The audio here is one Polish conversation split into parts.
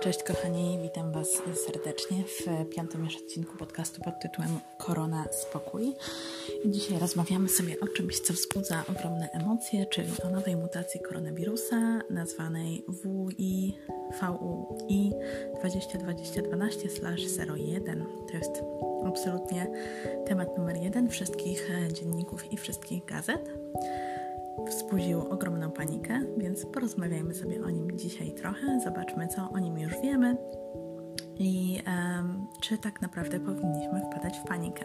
Cześć kochani, witam Was serdecznie w piątym już odcinku podcastu pod tytułem Korona Spokój. I dzisiaj rozmawiamy sobie o czymś, co wzbudza ogromne emocje, czyli o nowej mutacji koronawirusa nazwanej WI VUI 2020-12-01. To jest absolutnie temat numer jeden wszystkich dzienników i wszystkich gazet wzbudził ogromną panikę, więc porozmawiajmy sobie o nim dzisiaj trochę, zobaczmy, co o nim już wiemy i um, czy tak naprawdę powinniśmy wpadać w panikę.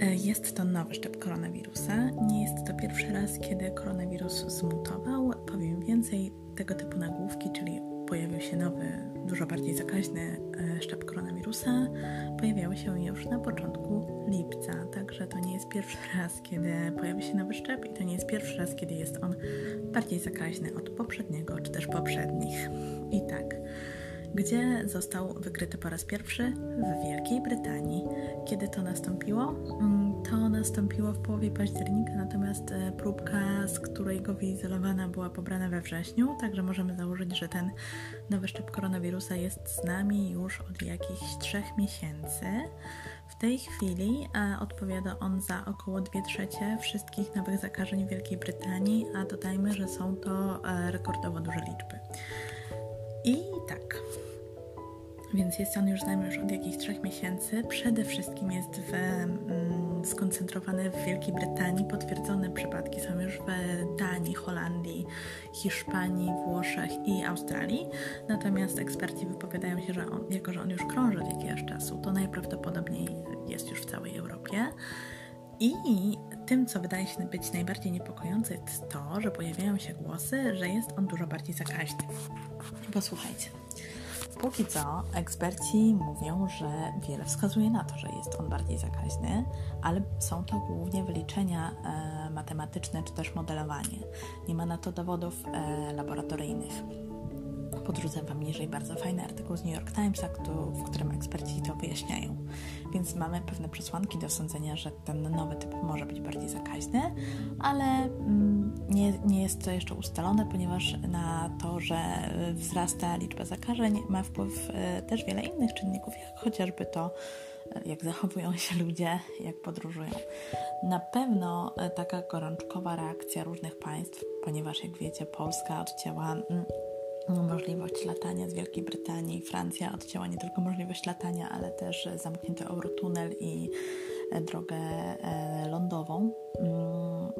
E, jest to nowy szczep koronawirusa. Nie jest to pierwszy raz, kiedy koronawirus zmutował. Powiem więcej, tego typu nagłówki, się nowy, dużo bardziej zakaźny e, szczep koronawirusa, pojawiały się już na początku lipca, także to nie jest pierwszy raz, kiedy pojawi się nowy szczep i to nie jest pierwszy raz, kiedy jest on bardziej zakaźny od poprzedniego czy też poprzednich. I tak. Gdzie został wykryty po raz pierwszy? W Wielkiej Brytanii. Kiedy to nastąpiło? Mm, to nastąpiło w połowie października, natomiast e, próbka, z której go wyizolowana, była pobrana we wrześniu, także możemy założyć, że ten nowy szczep koronawirusa jest z nami już od jakichś trzech miesięcy. W tej chwili odpowiada on za około 2 trzecie wszystkich nowych zakażeń w Wielkiej Brytanii, a dodajmy, że są to e, rekordowo duże liczby. I tak. Więc jest on już z nami już od jakichś trzech miesięcy. Przede wszystkim jest w, skoncentrowany w Wielkiej Brytanii. Potwierdzone przypadki są już w Danii, Holandii, Hiszpanii, Włoszech i Australii. Natomiast eksperci wypowiadają się, że on, jako że on już krąży od jakiegoś czasu, to najprawdopodobniej jest już w całej Europie. I tym, co wydaje się być najbardziej niepokojące, jest to, że pojawiają się głosy, że jest on dużo bardziej zakaźny. Posłuchajcie. Póki co eksperci mówią, że wiele wskazuje na to, że jest on bardziej zakaźny, ale są to głównie wyliczenia e, matematyczne czy też modelowanie. Nie ma na to dowodów e, laboratoryjnych podrzucę Wam niżej bardzo fajny artykuł z New York Timesa, w którym eksperci to wyjaśniają. Więc mamy pewne przesłanki do sądzenia, że ten nowy typ może być bardziej zakaźny, ale mm, nie, nie jest to jeszcze ustalone, ponieważ na to, że wzrasta liczba zakażeń, ma wpływ e, też wiele innych czynników, jak chociażby to, e, jak zachowują się ludzie, jak podróżują. Na pewno e, taka gorączkowa reakcja różnych państw, ponieważ jak wiecie, Polska odcięła mm, możliwość latania z Wielkiej Brytanii. Francja odcięła nie tylko możliwość latania, ale też zamknięto Eurotunel i e, drogę e, lądową. Mm,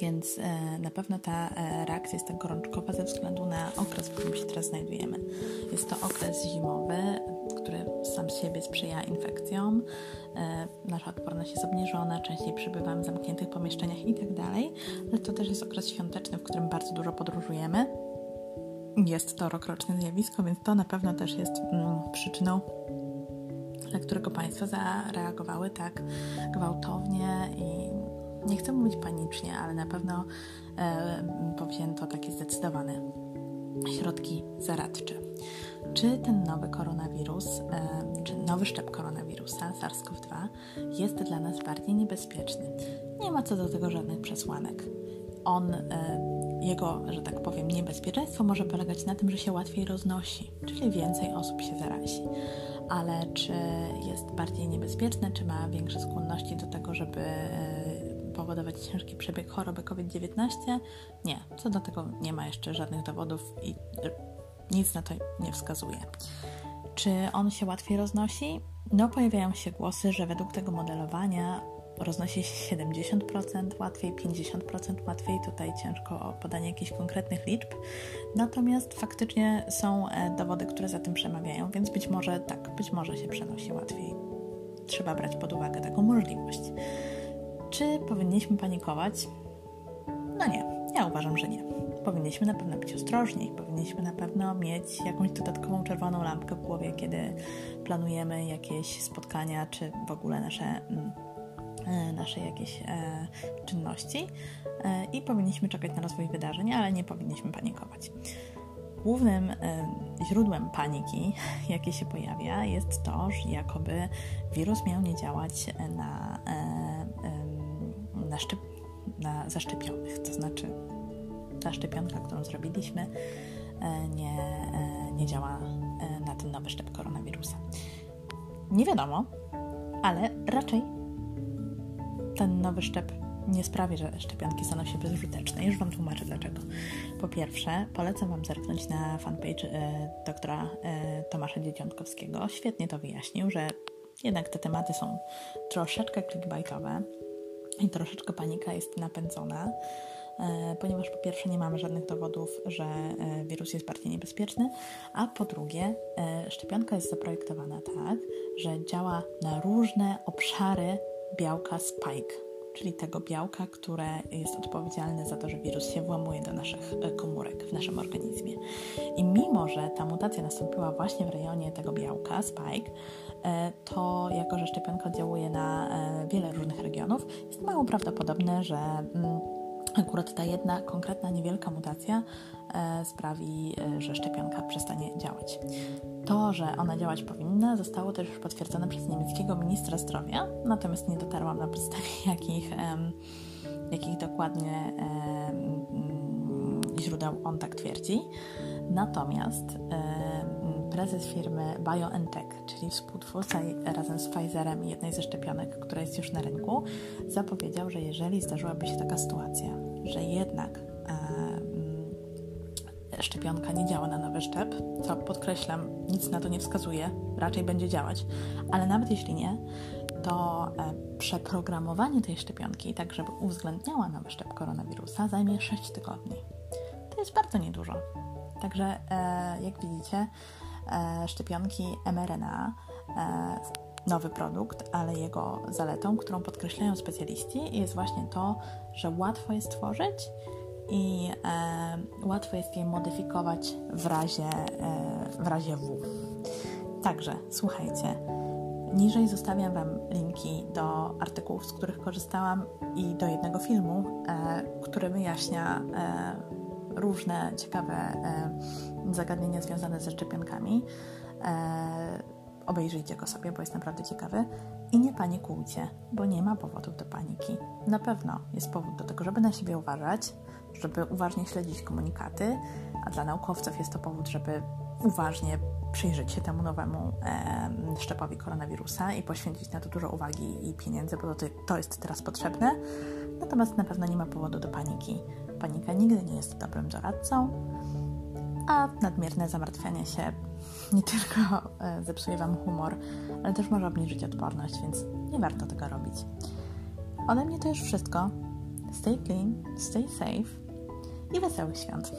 więc e, na pewno ta reakcja jest tak gorączkowa ze względu na okres, w którym się teraz znajdujemy. Jest to okres zimowy, który sam z siebie sprzyja infekcjom. Nasza odporność jest obniżona, częściej przebywamy w zamkniętych pomieszczeniach itd., tak ale to też jest okres świąteczny, w którym bardzo dużo podróżujemy jest to rokroczne zjawisko, więc to na pewno też jest mm, przyczyną, dla którego państwa zareagowały tak gwałtownie i nie chcę mówić panicznie, ale na pewno e, powzięto takie zdecydowane środki zaradcze. Czy ten nowy koronawirus, e, czy nowy szczep koronawirusa SARS-CoV-2 jest dla nas bardziej niebezpieczny? Nie ma co do tego żadnych przesłanek. On e, jego, że tak powiem, niebezpieczeństwo może polegać na tym, że się łatwiej roznosi, czyli więcej osób się zarazi. Ale czy jest bardziej niebezpieczne, czy ma większe skłonności do tego, żeby e, powodować ciężki przebieg choroby COVID-19? Nie, co do tego nie ma jeszcze żadnych dowodów i e, nic na to nie wskazuje. Czy on się łatwiej roznosi? No, pojawiają się głosy, że według tego modelowania roznosi się 70% łatwiej, 50% łatwiej. Tutaj ciężko o podanie jakichś konkretnych liczb. Natomiast faktycznie są e, dowody, które za tym przemawiają, więc być może tak, być może się przenosi łatwiej. Trzeba brać pod uwagę taką możliwość. Czy powinniśmy panikować? No nie, ja uważam, że nie. Powinniśmy na pewno być ostrożni, powinniśmy na pewno mieć jakąś dodatkową czerwoną lampkę w głowie, kiedy planujemy jakieś spotkania, czy w ogóle nasze mm, nasze jakieś e, czynności e, i powinniśmy czekać na rozwój wydarzeń, ale nie powinniśmy panikować. Głównym źródłem paniki, jakie się pojawia, jest to, że jakoby wirus miał nie działać na, na, szczep, na zaszczepionych, to znaczy ta szczepionka, którą zrobiliśmy, nie, nie działa na ten nowy szczep koronawirusa. Nie wiadomo, ale raczej ten nowy szczep nie sprawi, że szczepionki staną się bezużyteczne. Już Wam tłumaczę dlaczego. Po pierwsze, polecam Wam zerknąć na fanpage e, doktora e, Tomasza Dzieciątkowskiego. Świetnie to wyjaśnił, że jednak te tematy są troszeczkę clickbaitowe i troszeczkę panika jest napędzona, e, ponieważ po pierwsze nie mamy żadnych dowodów, że e, wirus jest bardziej niebezpieczny, a po drugie szczepionka jest zaprojektowana tak, że działa na różne obszary białka spike czyli tego białka, które jest odpowiedzialne za to, że wirus się włamuje do naszych e, komórek w naszym organizmie. I mimo, że ta mutacja nastąpiła właśnie w rejonie tego białka, spike, e, to jako, że szczepionka oddziałuje na e, wiele różnych regionów, jest mało prawdopodobne, że mm, akurat ta jedna konkretna niewielka mutacja sprawi, że szczepionka przestanie działać. To, że ona działać powinna, zostało też już potwierdzone przez niemieckiego ministra zdrowia, natomiast nie dotarłam na podstawie jakich, jakich dokładnie źródeł on tak twierdzi. Natomiast prezes firmy BioNTech, czyli współtwórca razem z Pfizerem jednej ze szczepionek, która jest już na rynku, zapowiedział, że jeżeli zdarzyłaby się taka sytuacja, że jednak szczepionka nie działa na nowy szczep, co podkreślam, nic na to nie wskazuje, raczej będzie działać, ale nawet jeśli nie, to e, przeprogramowanie tej szczepionki, tak żeby uwzględniała nowy szczep koronawirusa, zajmie 6 tygodni. To jest bardzo niedużo. Także, e, jak widzicie, e, szczepionki mRNA nowy produkt, ale jego zaletą, którą podkreślają specjaliści, jest właśnie to, że łatwo jest tworzyć i e, łatwo jest je modyfikować w razie, e, w razie W. Także słuchajcie, niżej zostawiam Wam linki do artykułów, z których korzystałam i do jednego filmu, e, który wyjaśnia e, różne ciekawe e, zagadnienia związane ze szczepionkami. E, obejrzyjcie go sobie, bo jest naprawdę ciekawy. I nie panikujcie, bo nie ma powodów do paniki. Na pewno jest powód do tego, żeby na siebie uważać, żeby uważnie śledzić komunikaty, a dla naukowców jest to powód, żeby uważnie przyjrzeć się temu nowemu e, szczepowi koronawirusa i poświęcić na to dużo uwagi i pieniędzy, bo to, to jest teraz potrzebne. Natomiast na pewno nie ma powodu do paniki. Panika nigdy nie jest dobrym doradcą, a nadmierne zamartwianie się nie tylko e, zepsuje Wam humor, ale też może obniżyć odporność, więc nie warto tego robić. Ode mnie to już wszystko. Stay clean, stay safe i wesołych świąt.